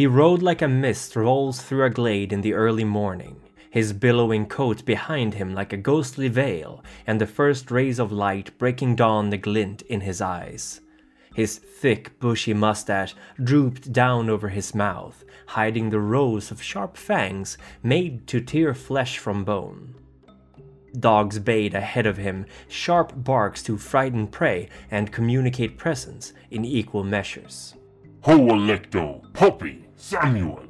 He rode like a mist rolls through a glade in the early morning, his billowing coat behind him like a ghostly veil, and the first rays of light breaking dawn the glint in his eyes. His thick, bushy mustache drooped down over his mouth, hiding the rows of sharp fangs made to tear flesh from bone. Dogs bayed ahead of him, sharp barks to frighten prey and communicate presence in equal measures. Ho Alecto, Puppy, Samuel.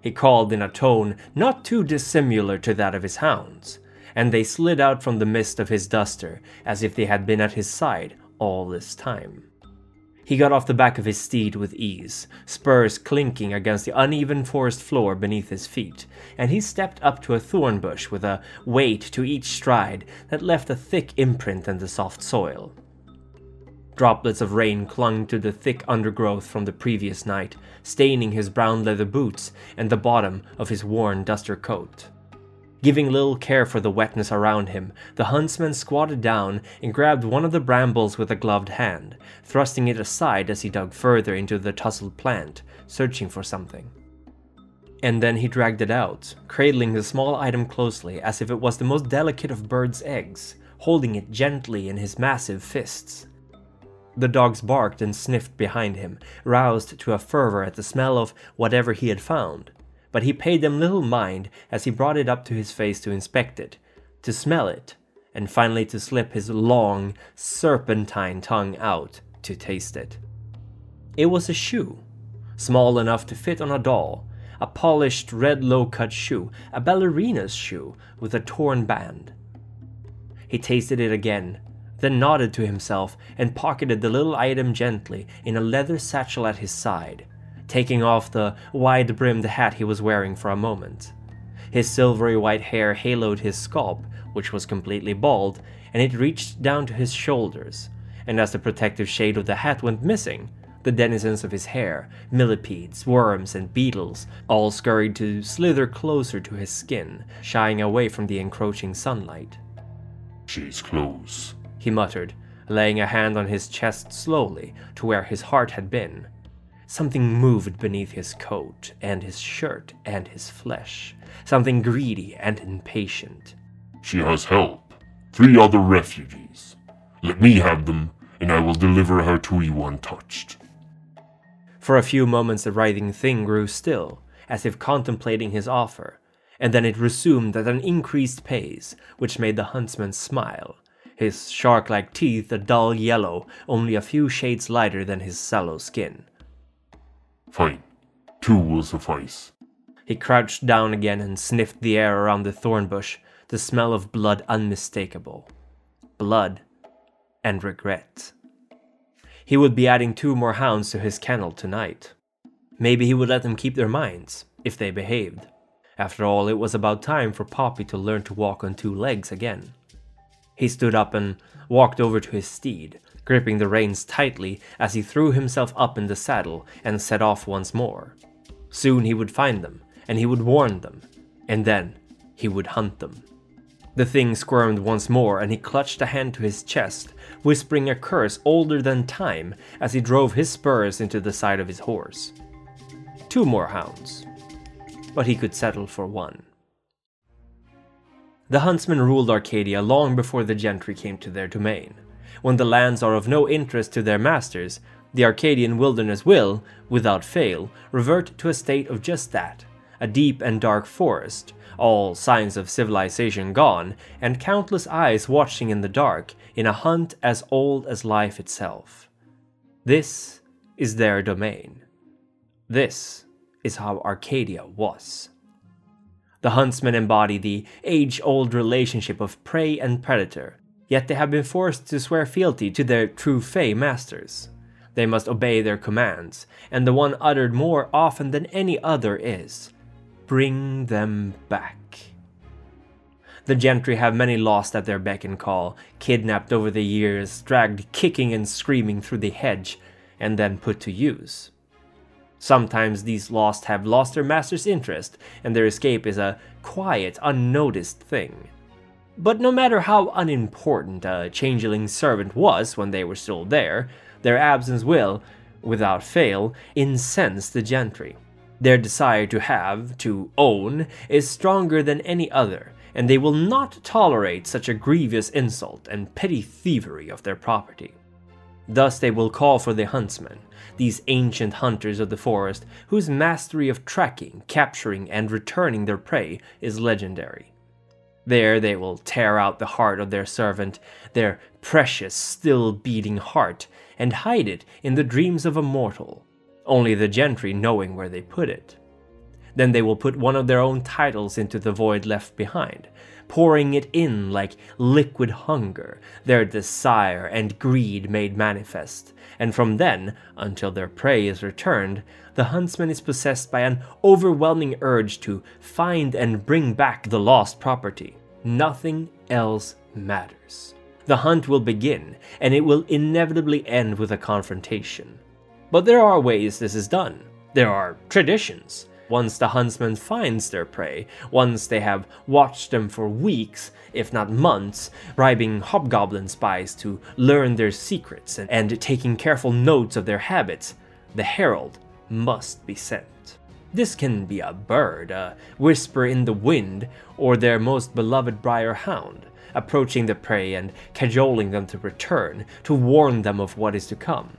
He called in a tone not too dissimilar to that of his hounds, and they slid out from the mist of his duster as if they had been at his side all this time. He got off the back of his steed with ease, spurs clinking against the uneven forest floor beneath his feet, and he stepped up to a thorn bush with a weight to each stride that left a thick imprint in the soft soil. Droplets of rain clung to the thick undergrowth from the previous night, staining his brown leather boots and the bottom of his worn duster coat. Giving little care for the wetness around him, the huntsman squatted down and grabbed one of the brambles with a gloved hand, thrusting it aside as he dug further into the tousled plant, searching for something. And then he dragged it out, cradling the small item closely as if it was the most delicate of birds' eggs, holding it gently in his massive fists. The dogs barked and sniffed behind him, roused to a fervor at the smell of whatever he had found, but he paid them little mind as he brought it up to his face to inspect it, to smell it, and finally to slip his long, serpentine tongue out to taste it. It was a shoe, small enough to fit on a doll, a polished red low cut shoe, a ballerina's shoe with a torn band. He tasted it again, then nodded to himself and pocketed the little item gently in a leather satchel at his side taking off the wide brimmed hat he was wearing for a moment. His silvery white hair haloed his scalp, which was completely bald, and it reached down to his shoulders. And as the protective shade of the hat went missing, the denizens of his hair, millipedes, worms, and beetles, all scurried to slither closer to his skin, shying away from the encroaching sunlight. She's close, he muttered, laying a hand on his chest slowly to where his heart had been, Something moved beneath his coat and his shirt and his flesh. Something greedy and impatient. She has help. Three other refugees. Let me have them, and I will deliver her to you untouched. For a few moments the writhing thing grew still, as if contemplating his offer, and then it resumed at an increased pace, which made the huntsman smile, his shark like teeth a dull yellow, only a few shades lighter than his sallow skin. Fine. Two will suffice. He crouched down again and sniffed the air around the thorn bush, the smell of blood unmistakable. Blood and regret. He would be adding two more hounds to his kennel tonight. Maybe he would let them keep their minds, if they behaved. After all, it was about time for Poppy to learn to walk on two legs again. He stood up and walked over to his steed, gripping the reins tightly as he threw himself up in the saddle and set off once more. Soon he would find them, and he would warn them, and then he would hunt them. The thing squirmed once more, and he clutched a hand to his chest, whispering a curse older than time as he drove his spurs into the side of his horse. Two more hounds, but he could settle for one. The huntsmen ruled Arcadia long before the gentry came to their domain when the lands are of no interest to their masters, the Arcadian wilderness will, without fail, revert to a state of just that a deep and dark forest, all signs of civilization gone, and countless eyes watching in the dark in a hunt as old as life itself. This is their domain. This is how Arcadia was. The huntsmen embody the age old relationship of prey and predator, Yet they have been forced to swear fealty to their true Fey masters. They must obey their commands, and the one uttered more often than any other is bring them back. The gentry have many lost at their beck and call, kidnapped over the years, dragged kicking and screaming through the hedge, and then put to use. Sometimes these lost have lost their master's interest, and their escape is a quiet, unnoticed thing. But no matter how unimportant a changeling servant was when they were still there, their absence will, without fail, incense the gentry. Their desire to have, to own, is stronger than any other, and they will not tolerate such a grievous insult and petty thievery of their property. Thus they will call for the huntsmen, these ancient hunters of the forest whose mastery of tracking, capturing, and returning their prey is legendary. There they will tear out the heart of their servant, their precious, still beating heart, and hide it in the dreams of a mortal, only the gentry knowing where they put it. Then they will put one of their own titles into the void left behind, pouring it in like liquid hunger, their desire and greed made manifest. And from then, until their prey is returned, the huntsman is possessed by an overwhelming urge to find and bring back the lost property. Nothing else matters. The hunt will begin, and it will inevitably end with a confrontation. But there are ways this is done. There are traditions. Once the huntsman finds their prey, once they have watched them for weeks, if not months, bribing hobgoblin spies to learn their secrets and, and taking careful notes of their habits, the herald must be sent. This can be a bird, a whisper in the wind, or their most beloved briar hound, approaching the prey and cajoling them to return, to warn them of what is to come.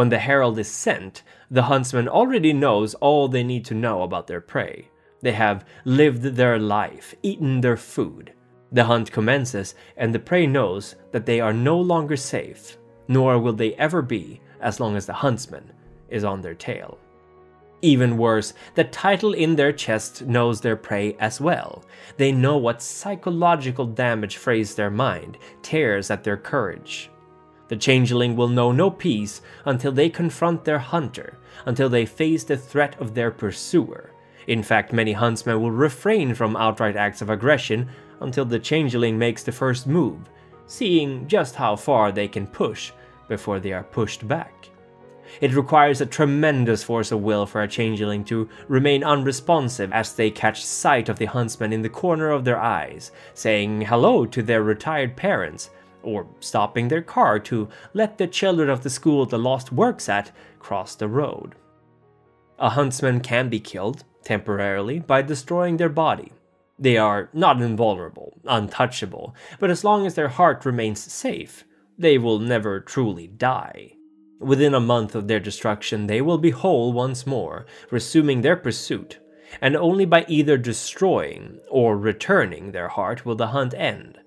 When the herald is sent, the huntsman already knows all they need to know about their prey. They have lived their life, eaten their food. The hunt commences, and the prey knows that they are no longer safe, nor will they ever be as long as the huntsman is on their tail. Even worse, the title in their chest knows their prey as well. They know what psychological damage frays their mind, tears at their courage. The changeling will know no peace until they confront their hunter, until they face the threat of their pursuer. In fact, many huntsmen will refrain from outright acts of aggression until the changeling makes the first move, seeing just how far they can push before they are pushed back. It requires a tremendous force of will for a changeling to remain unresponsive as they catch sight of the huntsman in the corner of their eyes, saying hello to their retired parents, or stopping their car to let the children of the school the Lost works at cross the road. A huntsman can be killed, temporarily, by destroying their body. They are not invulnerable, untouchable, but as long as their heart remains safe, they will never truly die. Within a month of their destruction, they will be whole once more, resuming their pursuit, and only by either destroying or returning their heart will the hunt end.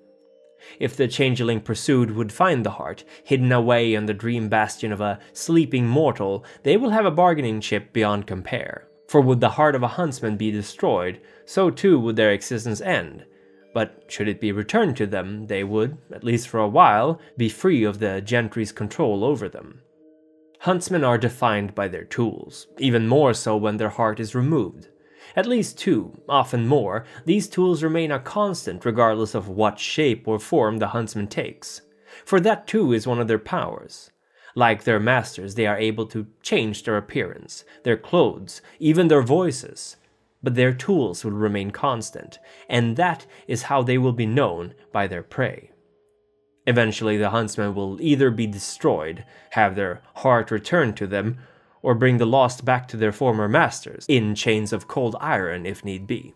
If the changeling pursued would find the heart, hidden away on the dream bastion of a sleeping mortal, they will have a bargaining chip beyond compare. For would the heart of a huntsman be destroyed, so too would their existence end. But should it be returned to them, they would, at least for a while, be free of the gentry's control over them. Huntsmen are defined by their tools, even more so when their heart is removed. At least two, often more, these tools remain a constant regardless of what shape or form the huntsman takes. For that too is one of their powers. Like their masters, they are able to change their appearance, their clothes, even their voices. But their tools will remain constant, and that is how they will be known by their prey. Eventually, the huntsman will either be destroyed, have their heart returned to them, or bring the lost back to their former masters, in chains of cold iron if need be.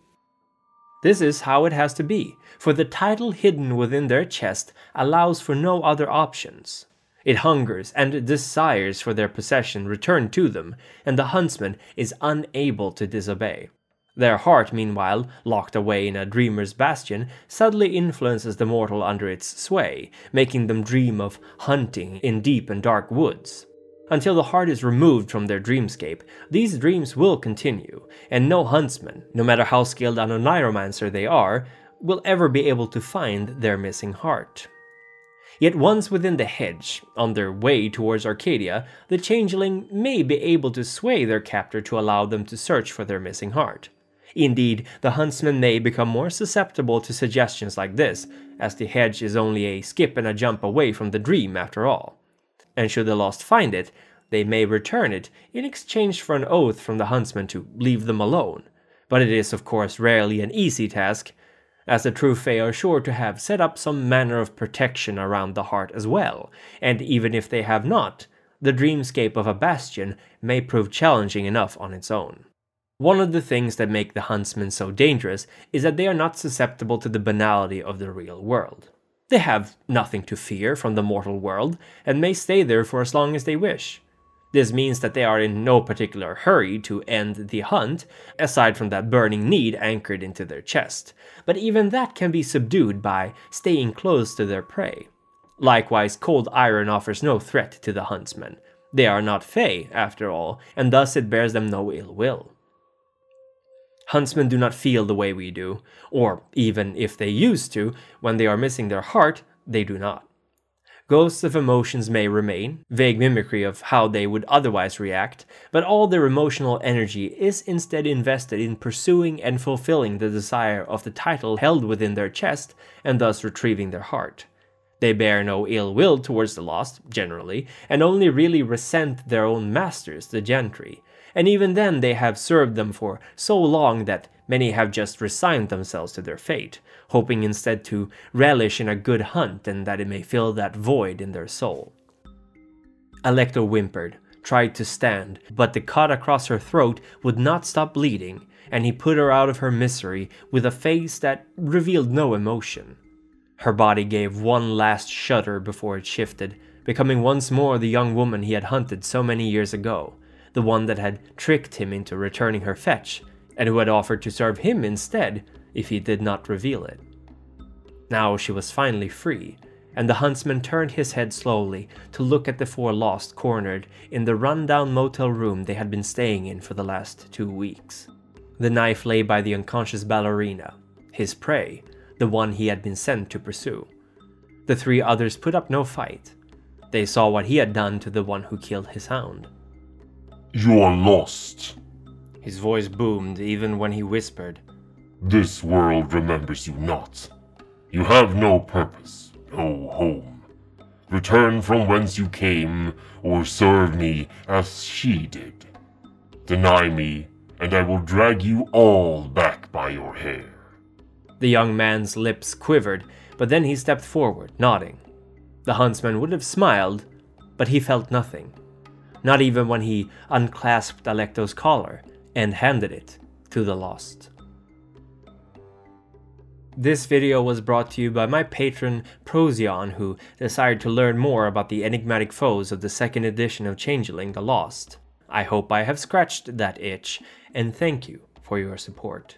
This is how it has to be, for the title hidden within their chest allows for no other options. It hungers and desires for their possession returned to them, and the huntsman is unable to disobey. Their heart, meanwhile, locked away in a dreamer's bastion, subtly influences the mortal under its sway, making them dream of hunting in deep and dark woods. Until the heart is removed from their dreamscape, these dreams will continue, and no huntsman, no matter how skilled a oneiromancer they are, will ever be able to find their missing heart. Yet once within the hedge, on their way towards Arcadia, the changeling may be able to sway their captor to allow them to search for their missing heart. Indeed, the huntsman may become more susceptible to suggestions like this, as the hedge is only a skip and a jump away from the dream after all and should the lost find it, they may return it in exchange for an oath from the huntsman to leave them alone. But it is, of course, rarely an easy task, as the true Fae are sure to have set up some manner of protection around the heart as well, and even if they have not, the dreamscape of a bastion may prove challenging enough on its own. One of the things that make the huntsmen so dangerous is that they are not susceptible to the banality of the real world. They have nothing to fear from the mortal world and may stay there for as long as they wish. This means that they are in no particular hurry to end the hunt, aside from that burning need anchored into their chest, but even that can be subdued by staying close to their prey. Likewise, cold iron offers no threat to the huntsmen. They are not fey, after all, and thus it bears them no ill will. Huntsmen do not feel the way we do, or even if they used to, when they are missing their heart, they do not. Ghosts of emotions may remain, vague mimicry of how they would otherwise react, but all their emotional energy is instead invested in pursuing and fulfilling the desire of the title held within their chest and thus retrieving their heart. They bear no ill will towards the lost, generally, and only really resent their own masters, the gentry, and even then they have served them for so long that many have just resigned themselves to their fate, hoping instead to relish in a good hunt and that it may fill that void in their soul. Alecto whimpered, tried to stand, but the cut across her throat would not stop bleeding, and he put her out of her misery with a face that revealed no emotion. Her body gave one last shudder before it shifted, becoming once more the young woman he had hunted so many years ago, the one that had tricked him into returning her fetch, and who had offered to serve him instead if he did not reveal it. Now she was finally free, and the huntsman turned his head slowly to look at the four lost cornered in the run-down motel room they had been staying in for the last two weeks. The knife lay by the unconscious ballerina, his prey, the one he had been sent to pursue. The three others put up no fight. They saw what he had done to the one who killed his hound. You are lost. His voice boomed even when he whispered. This world remembers you not. You have no purpose, no home. Return from whence you came, or serve me as she did. Deny me, and I will drag you all back by your hair. The young man's lips quivered, but then he stepped forward, nodding. The huntsman would have smiled, but he felt nothing not even when he unclasped Alecto's collar and handed it to the lost. This video was brought to you by my patron Procyon who desired to learn more about the enigmatic foes of the second edition of Changeling the Lost. I hope I have scratched that itch, and thank you for your support.